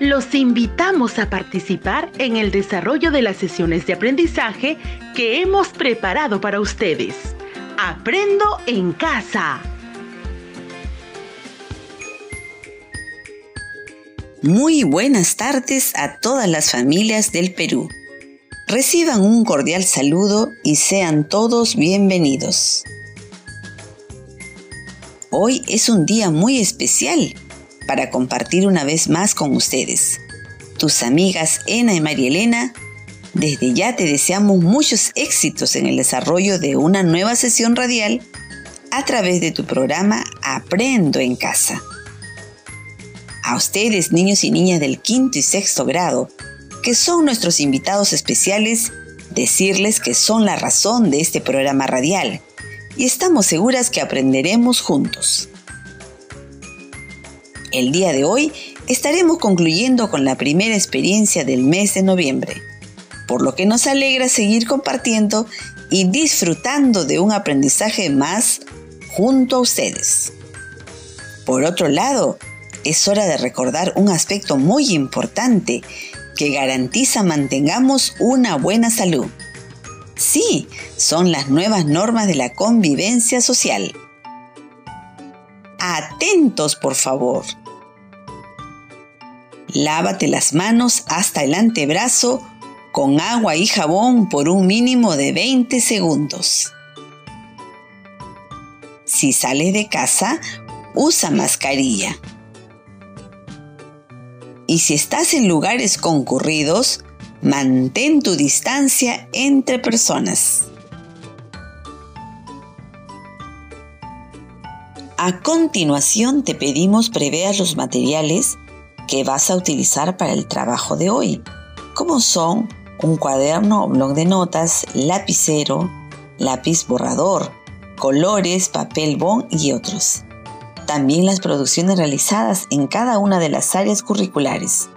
Los invitamos a participar en el desarrollo de las sesiones de aprendizaje que hemos preparado para ustedes. Aprendo en casa. Muy buenas tardes a todas las familias del Perú. Reciban un cordial saludo y sean todos bienvenidos. Hoy es un día muy especial para compartir una vez más con ustedes. Tus amigas Ena y María Elena, desde ya te deseamos muchos éxitos en el desarrollo de una nueva sesión radial a través de tu programa Aprendo en casa. A ustedes, niños y niñas del quinto y sexto grado, que son nuestros invitados especiales, decirles que son la razón de este programa radial y estamos seguras que aprenderemos juntos. El día de hoy estaremos concluyendo con la primera experiencia del mes de noviembre, por lo que nos alegra seguir compartiendo y disfrutando de un aprendizaje más junto a ustedes. Por otro lado, es hora de recordar un aspecto muy importante que garantiza mantengamos una buena salud. Sí, son las nuevas normas de la convivencia social. Atentos, por favor. Lávate las manos hasta el antebrazo con agua y jabón por un mínimo de 20 segundos. Si sales de casa, usa mascarilla. Y si estás en lugares concurridos, Mantén tu distancia entre personas. A continuación te pedimos preveas los materiales que vas a utilizar para el trabajo de hoy, como son un cuaderno o blog de notas, lapicero, lápiz borrador, colores, papel bond y otros. También las producciones realizadas en cada una de las áreas curriculares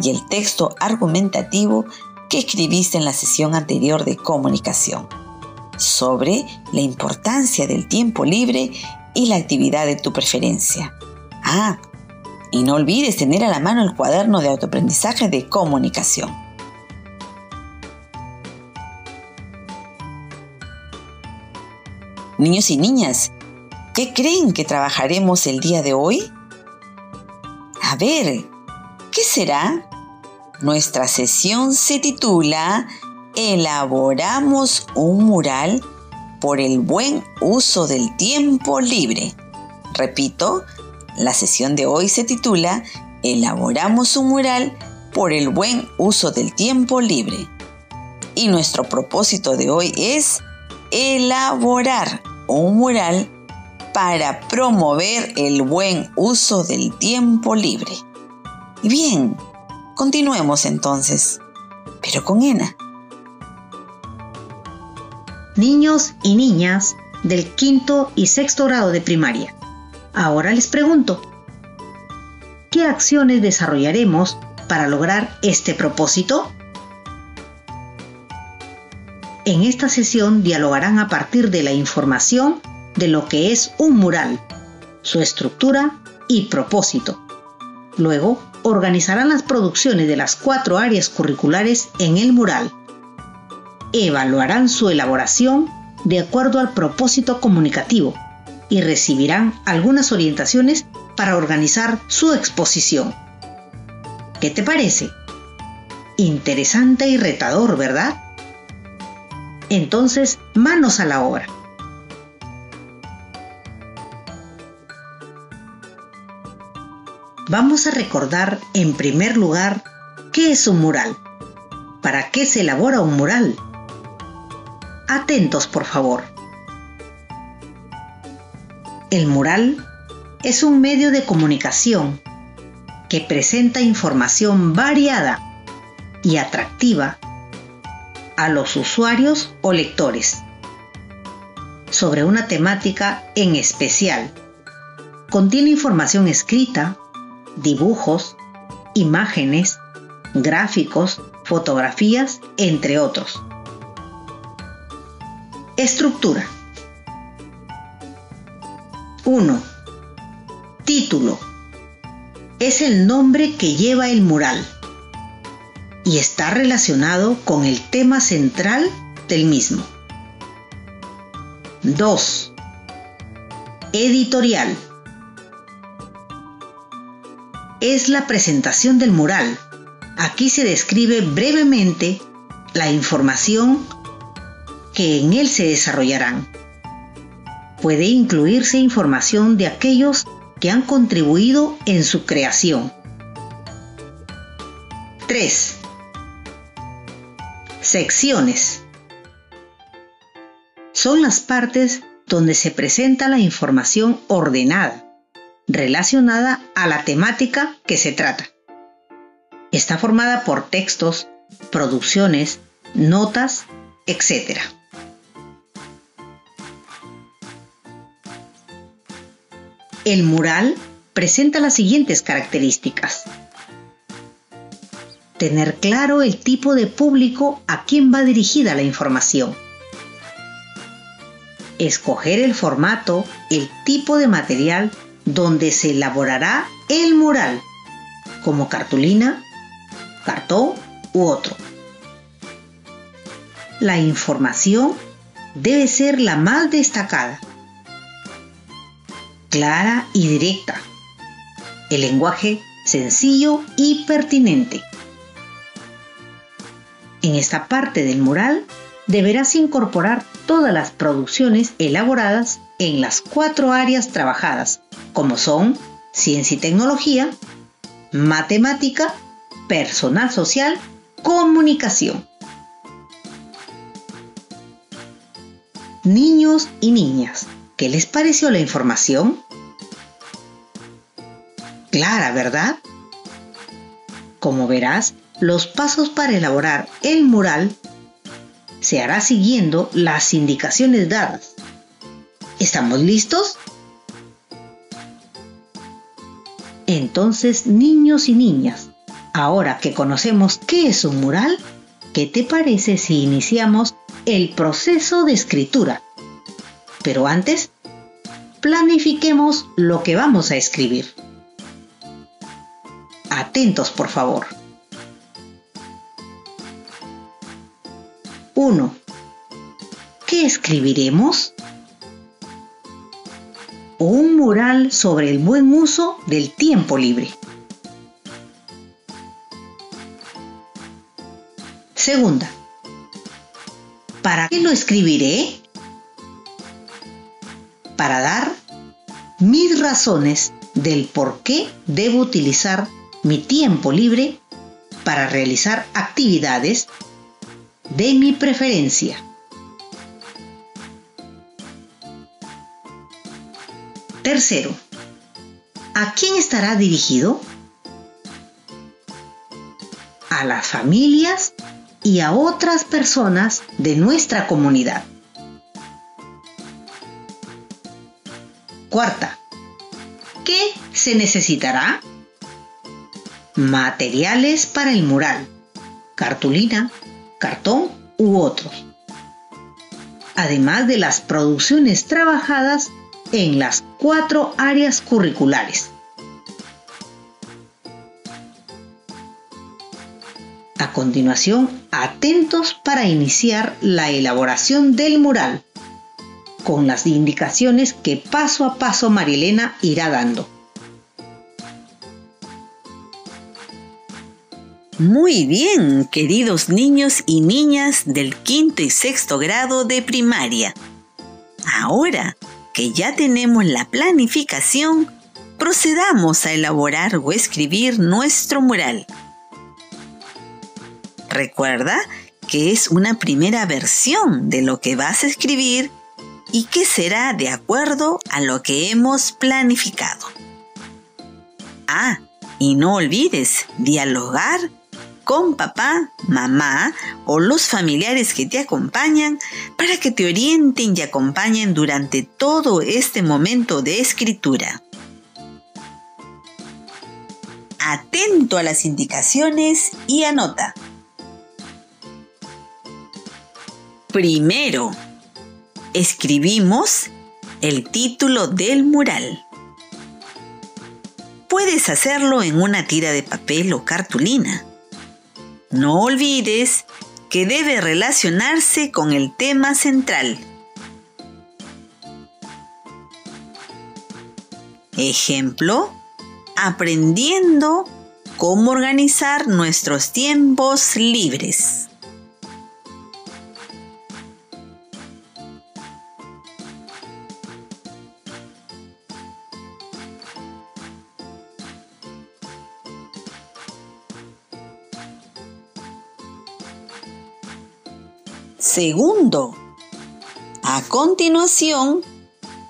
y el texto argumentativo que escribiste en la sesión anterior de comunicación sobre la importancia del tiempo libre y la actividad de tu preferencia. Ah, y no olvides tener a la mano el cuaderno de autoaprendizaje de comunicación. Niños y niñas, ¿qué creen que trabajaremos el día de hoy? A ver, ¿Qué será? Nuestra sesión se titula Elaboramos un mural por el buen uso del tiempo libre. Repito, la sesión de hoy se titula Elaboramos un mural por el buen uso del tiempo libre. Y nuestro propósito de hoy es elaborar un mural para promover el buen uso del tiempo libre. Y bien, continuemos entonces, pero con Ena. Niños y niñas del quinto y sexto grado de primaria. Ahora les pregunto, ¿qué acciones desarrollaremos para lograr este propósito? En esta sesión dialogarán a partir de la información de lo que es un mural, su estructura y propósito. Luego organizarán las producciones de las cuatro áreas curriculares en el mural. Evaluarán su elaboración de acuerdo al propósito comunicativo y recibirán algunas orientaciones para organizar su exposición. ¿Qué te parece? Interesante y retador, ¿verdad? Entonces, manos a la obra. Vamos a recordar en primer lugar qué es un mural. ¿Para qué se elabora un mural? Atentos, por favor. El mural es un medio de comunicación que presenta información variada y atractiva a los usuarios o lectores sobre una temática en especial. Contiene información escrita, dibujos, imágenes, gráficos, fotografías, entre otros. Estructura. 1. Título. es el nombre que lleva el mural y está relacionado con el tema central del mismo. 2. Editorial. Es la presentación del mural. Aquí se describe brevemente la información que en él se desarrollarán. Puede incluirse información de aquellos que han contribuido en su creación. 3. Secciones. Son las partes donde se presenta la información ordenada, relacionada a la temática que se trata. Está formada por textos, producciones, notas, etc. El mural presenta las siguientes características. Tener claro el tipo de público a quien va dirigida la información. Escoger el formato, el tipo de material donde se elaborará el mural, como cartulina, cartón u otro. La información debe ser la más destacada clara y directa. El lenguaje sencillo y pertinente. En esta parte del mural deberás incorporar todas las producciones elaboradas en las cuatro áreas trabajadas, como son ciencia y tecnología, matemática, personal social, comunicación. Niños y niñas, ¿Qué les pareció la información? Clara, ¿verdad? Como verás, los pasos para elaborar el mural se hará siguiendo las indicaciones dadas. ¿Estamos listos? Entonces, niños y niñas, ahora que conocemos qué es un mural, ¿qué te parece si iniciamos el proceso de escritura? Pero antes, planifiquemos lo que vamos a escribir. Atentos, por favor. 1. ¿Qué escribiremos? Un mural sobre el buen uso del tiempo libre. Segunda. ¿Para qué lo escribiré? para dar mis razones del por qué debo utilizar mi tiempo libre para realizar actividades de mi preferencia. Tercero, ¿a quién estará dirigido? A las familias y a otras personas de nuestra comunidad. Cuarta, ¿qué se necesitará? Materiales para el mural, cartulina, cartón u otros. Además de las producciones trabajadas en las cuatro áreas curriculares. A continuación, atentos para iniciar la elaboración del mural con las indicaciones que paso a paso Marilena irá dando. Muy bien, queridos niños y niñas del quinto y sexto grado de primaria. Ahora que ya tenemos la planificación, procedamos a elaborar o escribir nuestro mural. Recuerda que es una primera versión de lo que vas a escribir y que será de acuerdo a lo que hemos planificado. Ah, y no olvides dialogar con papá, mamá o los familiares que te acompañan para que te orienten y acompañen durante todo este momento de escritura. Atento a las indicaciones y anota. Primero, escribimos el título del mural. puedes hacerlo en una tira de papel o cartulina. No olvides que debe relacionarse con el tema central. Ejemplo, aprendiendo cómo organizar nuestros tiempos libres. Segundo, a continuación,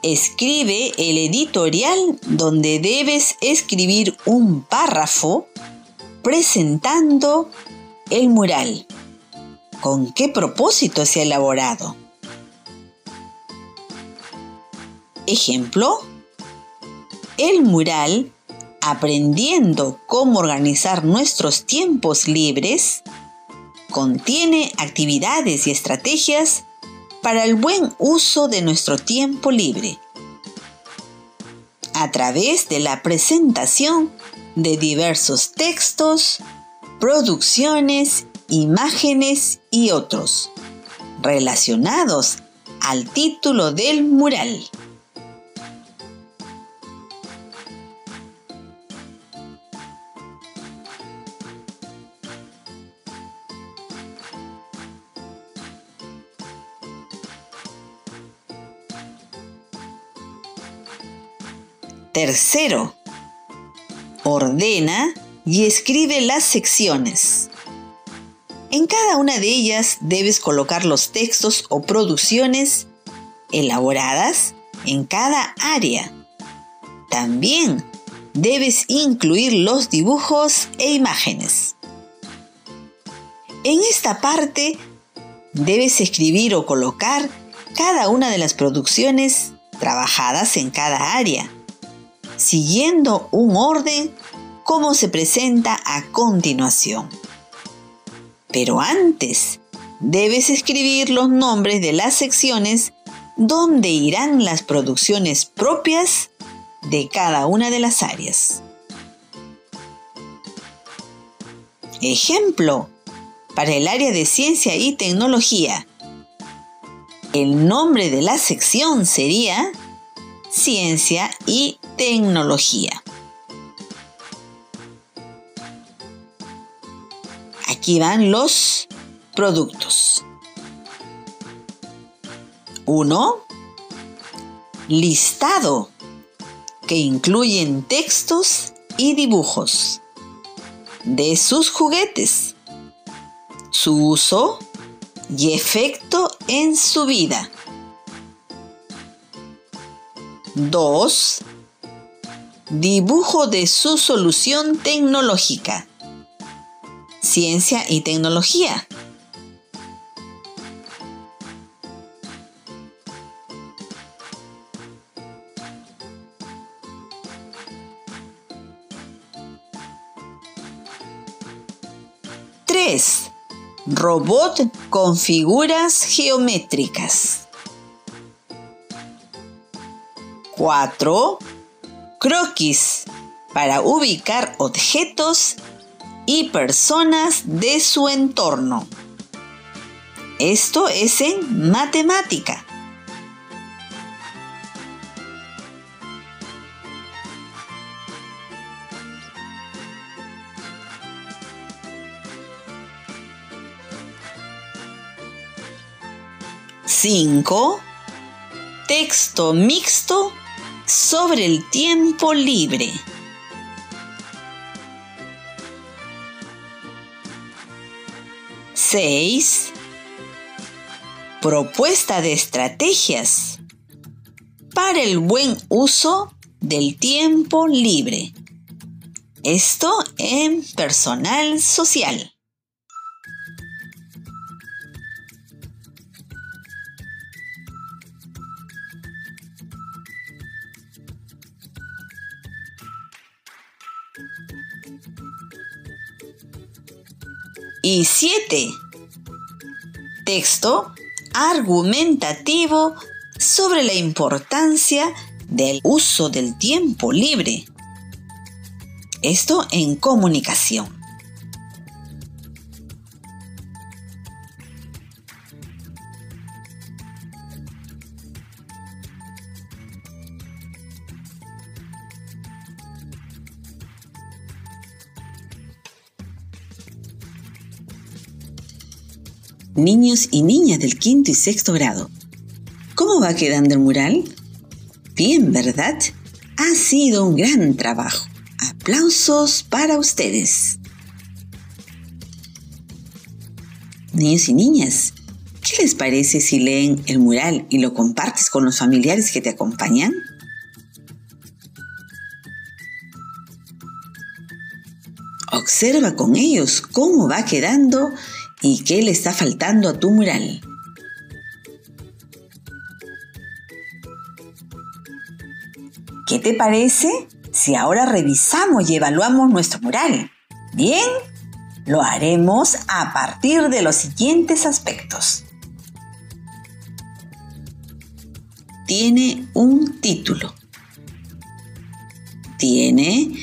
escribe el editorial donde debes escribir un párrafo presentando el mural. ¿Con qué propósito se ha elaborado? Ejemplo, el mural Aprendiendo cómo organizar nuestros tiempos libres contiene actividades y estrategias para el buen uso de nuestro tiempo libre a través de la presentación de diversos textos, producciones, imágenes y otros relacionados al título del mural. Tercero, ordena y escribe las secciones. En cada una de ellas debes colocar los textos o producciones elaboradas en cada área. También debes incluir los dibujos e imágenes. En esta parte debes escribir o colocar cada una de las producciones trabajadas en cada área siguiendo un orden como se presenta a continuación. Pero antes, debes escribir los nombres de las secciones donde irán las producciones propias de cada una de las áreas. Ejemplo, para el área de ciencia y tecnología, el nombre de la sección sería Ciencia y tecnología. Aquí van los productos. 1. Listado, que incluyen textos y dibujos de sus juguetes, su uso y efecto en su vida. 2 Dibujo de su solución tecnológica. Ciencia y tecnología. Tres. Robot con figuras geométricas. 4 croquis para ubicar objetos y personas de su entorno. Esto es en matemática. Cinco. Texto mixto sobre el tiempo libre. Seis. Propuesta de estrategias para el buen uso del tiempo libre. Esto en personal social. Y 7. Texto argumentativo sobre la importancia del uso del tiempo libre. Esto en comunicación. Niños y niñas del quinto y sexto grado. ¿Cómo va quedando el mural? Bien, ¿verdad? Ha sido un gran trabajo. Aplausos para ustedes. Niños y niñas, ¿qué les parece si leen el mural y lo compartes con los familiares que te acompañan? Observa con ellos cómo va quedando ¿Y qué le está faltando a tu mural? ¿Qué te parece si ahora revisamos y evaluamos nuestro mural? Bien, lo haremos a partir de los siguientes aspectos. Tiene un título. Tiene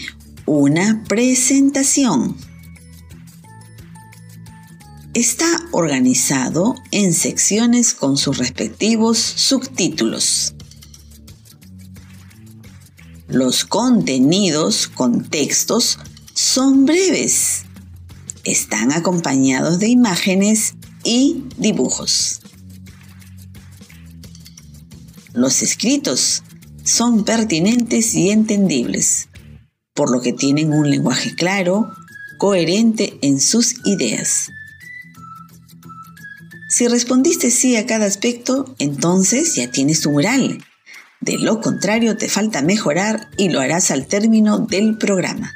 una presentación está organizado en secciones con sus respectivos subtítulos. Los contenidos con textos son breves. Están acompañados de imágenes y dibujos. Los escritos son pertinentes y entendibles, por lo que tienen un lenguaje claro, coherente en sus ideas. Si respondiste sí a cada aspecto, entonces ya tienes tu mural. De lo contrario, te falta mejorar y lo harás al término del programa.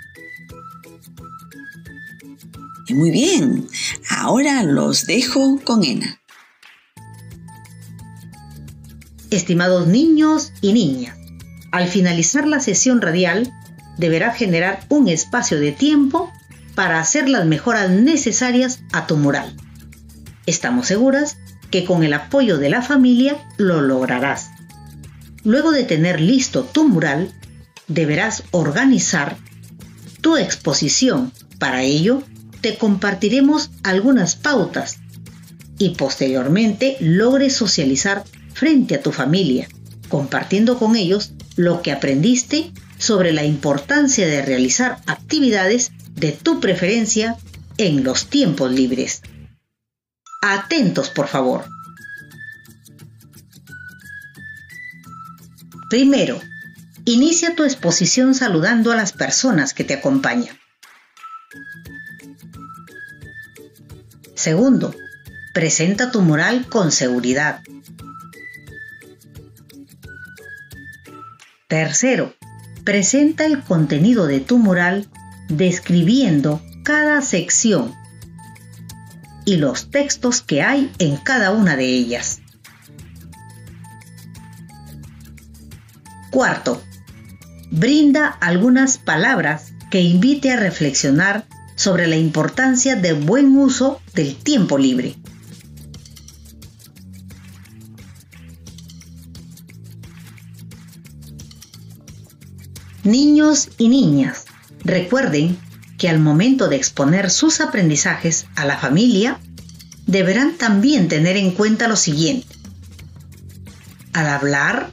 Y muy bien, ahora los dejo con Ena. Estimados niños y niñas, al finalizar la sesión radial, deberás generar un espacio de tiempo para hacer las mejoras necesarias a tu mural. Estamos seguras que con el apoyo de la familia lo lograrás. Luego de tener listo tu mural, deberás organizar tu exposición. Para ello, te compartiremos algunas pautas y posteriormente logres socializar frente a tu familia, compartiendo con ellos lo que aprendiste sobre la importancia de realizar actividades de tu preferencia en los tiempos libres. Atentos, por favor. Primero, inicia tu exposición saludando a las personas que te acompañan. Segundo, presenta tu mural con seguridad. Tercero, presenta el contenido de tu mural describiendo cada sección y los textos que hay en cada una de ellas. Cuarto, brinda algunas palabras que invite a reflexionar sobre la importancia del buen uso del tiempo libre. Niños y niñas, recuerden que al momento de exponer sus aprendizajes a la familia, deberán también tener en cuenta lo siguiente. Al hablar,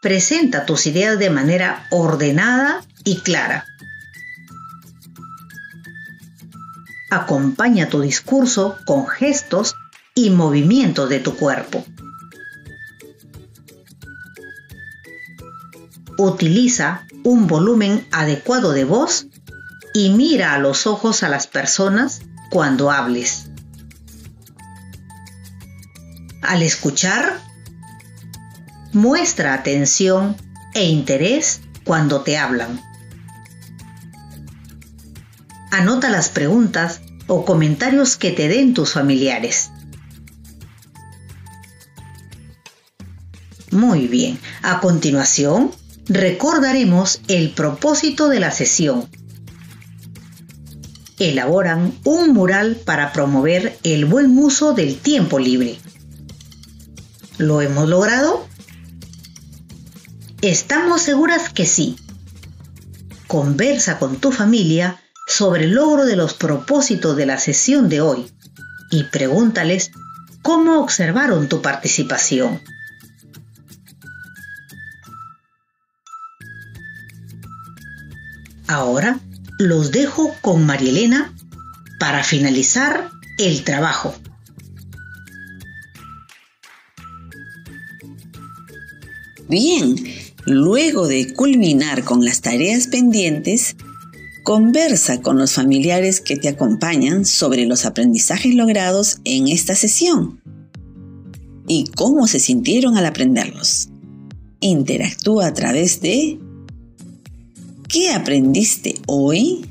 presenta tus ideas de manera ordenada y clara. Acompaña tu discurso con gestos y movimientos de tu cuerpo. Utiliza un volumen adecuado de voz y mira a los ojos a las personas cuando hables. Al escuchar, muestra atención e interés cuando te hablan. Anota las preguntas o comentarios que te den tus familiares. Muy bien, a continuación recordaremos el propósito de la sesión elaboran un mural para promover el buen uso del tiempo libre. ¿Lo hemos logrado? Estamos seguras que sí. conversa con tu familia sobre el logro de los propósitos de la sesión de hoy y pregúntales cómo observaron tu participación. Ahora los dejo con Marielena para finalizar el trabajo. Bien, luego de culminar con las tareas pendientes, conversa con los familiares que te acompañan sobre los aprendizajes logrados en esta sesión y cómo se sintieron al aprenderlos. Interactúa a través de ¿Qué aprendiste hoy?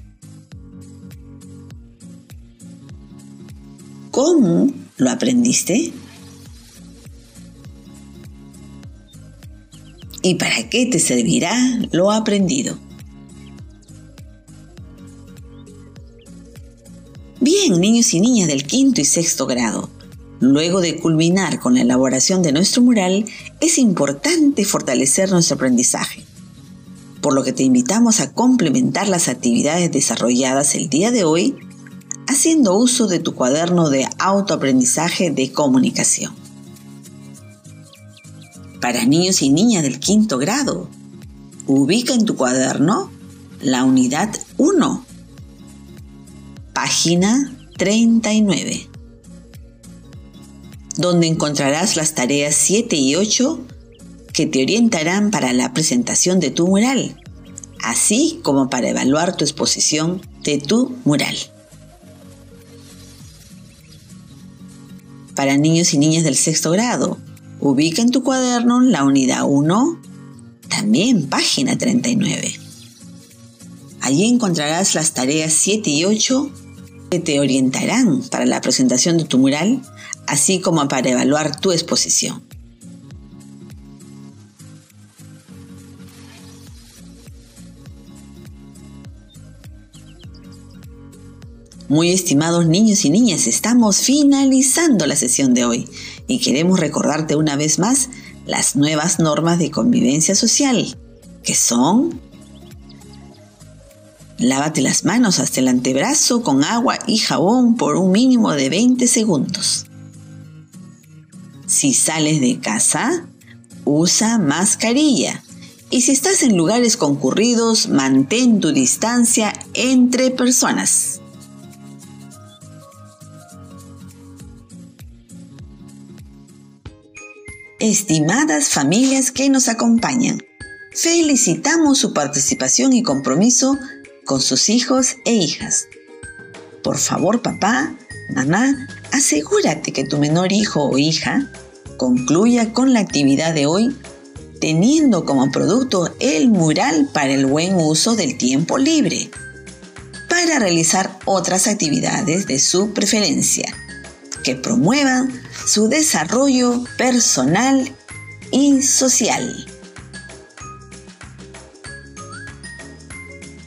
¿Cómo lo aprendiste? ¿Y para qué te servirá lo aprendido? Bien, niños y niñas del quinto y sexto grado, luego de culminar con la elaboración de nuestro mural, es importante fortalecer nuestro aprendizaje por lo que te invitamos a complementar las actividades desarrolladas el día de hoy haciendo uso de tu cuaderno de autoaprendizaje de comunicación. Para niños y niñas del quinto grado, ubica en tu cuaderno la unidad 1, página 39, donde encontrarás las tareas 7 y 8 que te orientarán para la presentación de tu mural, así como para evaluar tu exposición de tu mural. Para niños y niñas del sexto grado, ubica en tu cuaderno la unidad 1, también página 39. Allí encontrarás las tareas 7 y 8 que te orientarán para la presentación de tu mural, así como para evaluar tu exposición. Muy estimados niños y niñas, estamos finalizando la sesión de hoy y queremos recordarte una vez más las nuevas normas de convivencia social, que son Lávate las manos hasta el antebrazo con agua y jabón por un mínimo de 20 segundos. Si sales de casa, usa mascarilla. Y si estás en lugares concurridos, mantén tu distancia entre personas. Estimadas familias que nos acompañan, felicitamos su participación y compromiso con sus hijos e hijas. Por favor, papá, mamá, asegúrate que tu menor hijo o hija concluya con la actividad de hoy teniendo como producto el mural para el buen uso del tiempo libre, para realizar otras actividades de su preferencia que promuevan su desarrollo personal y social.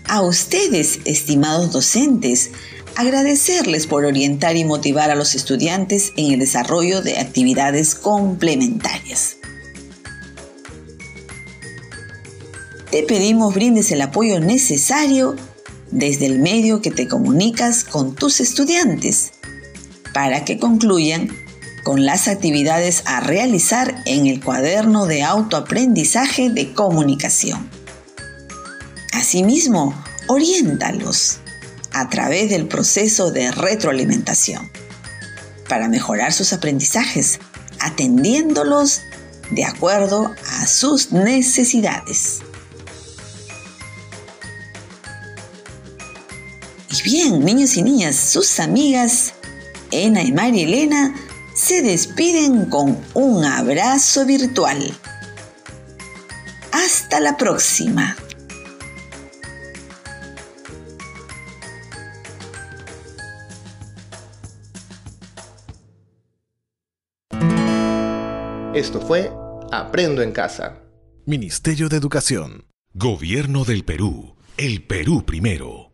A ustedes, estimados docentes, agradecerles por orientar y motivar a los estudiantes en el desarrollo de actividades complementarias. Te pedimos brindes el apoyo necesario desde el medio que te comunicas con tus estudiantes para que concluyan con las actividades a realizar en el cuaderno de autoaprendizaje de comunicación. Asimismo, oriéntalos a través del proceso de retroalimentación para mejorar sus aprendizajes, atendiéndolos de acuerdo a sus necesidades. Y bien, niños y niñas, sus amigas Ena y María Elena se despiden con un abrazo virtual. Hasta la próxima. Esto fue Aprendo en Casa. Ministerio de Educación. Gobierno del Perú. El Perú primero.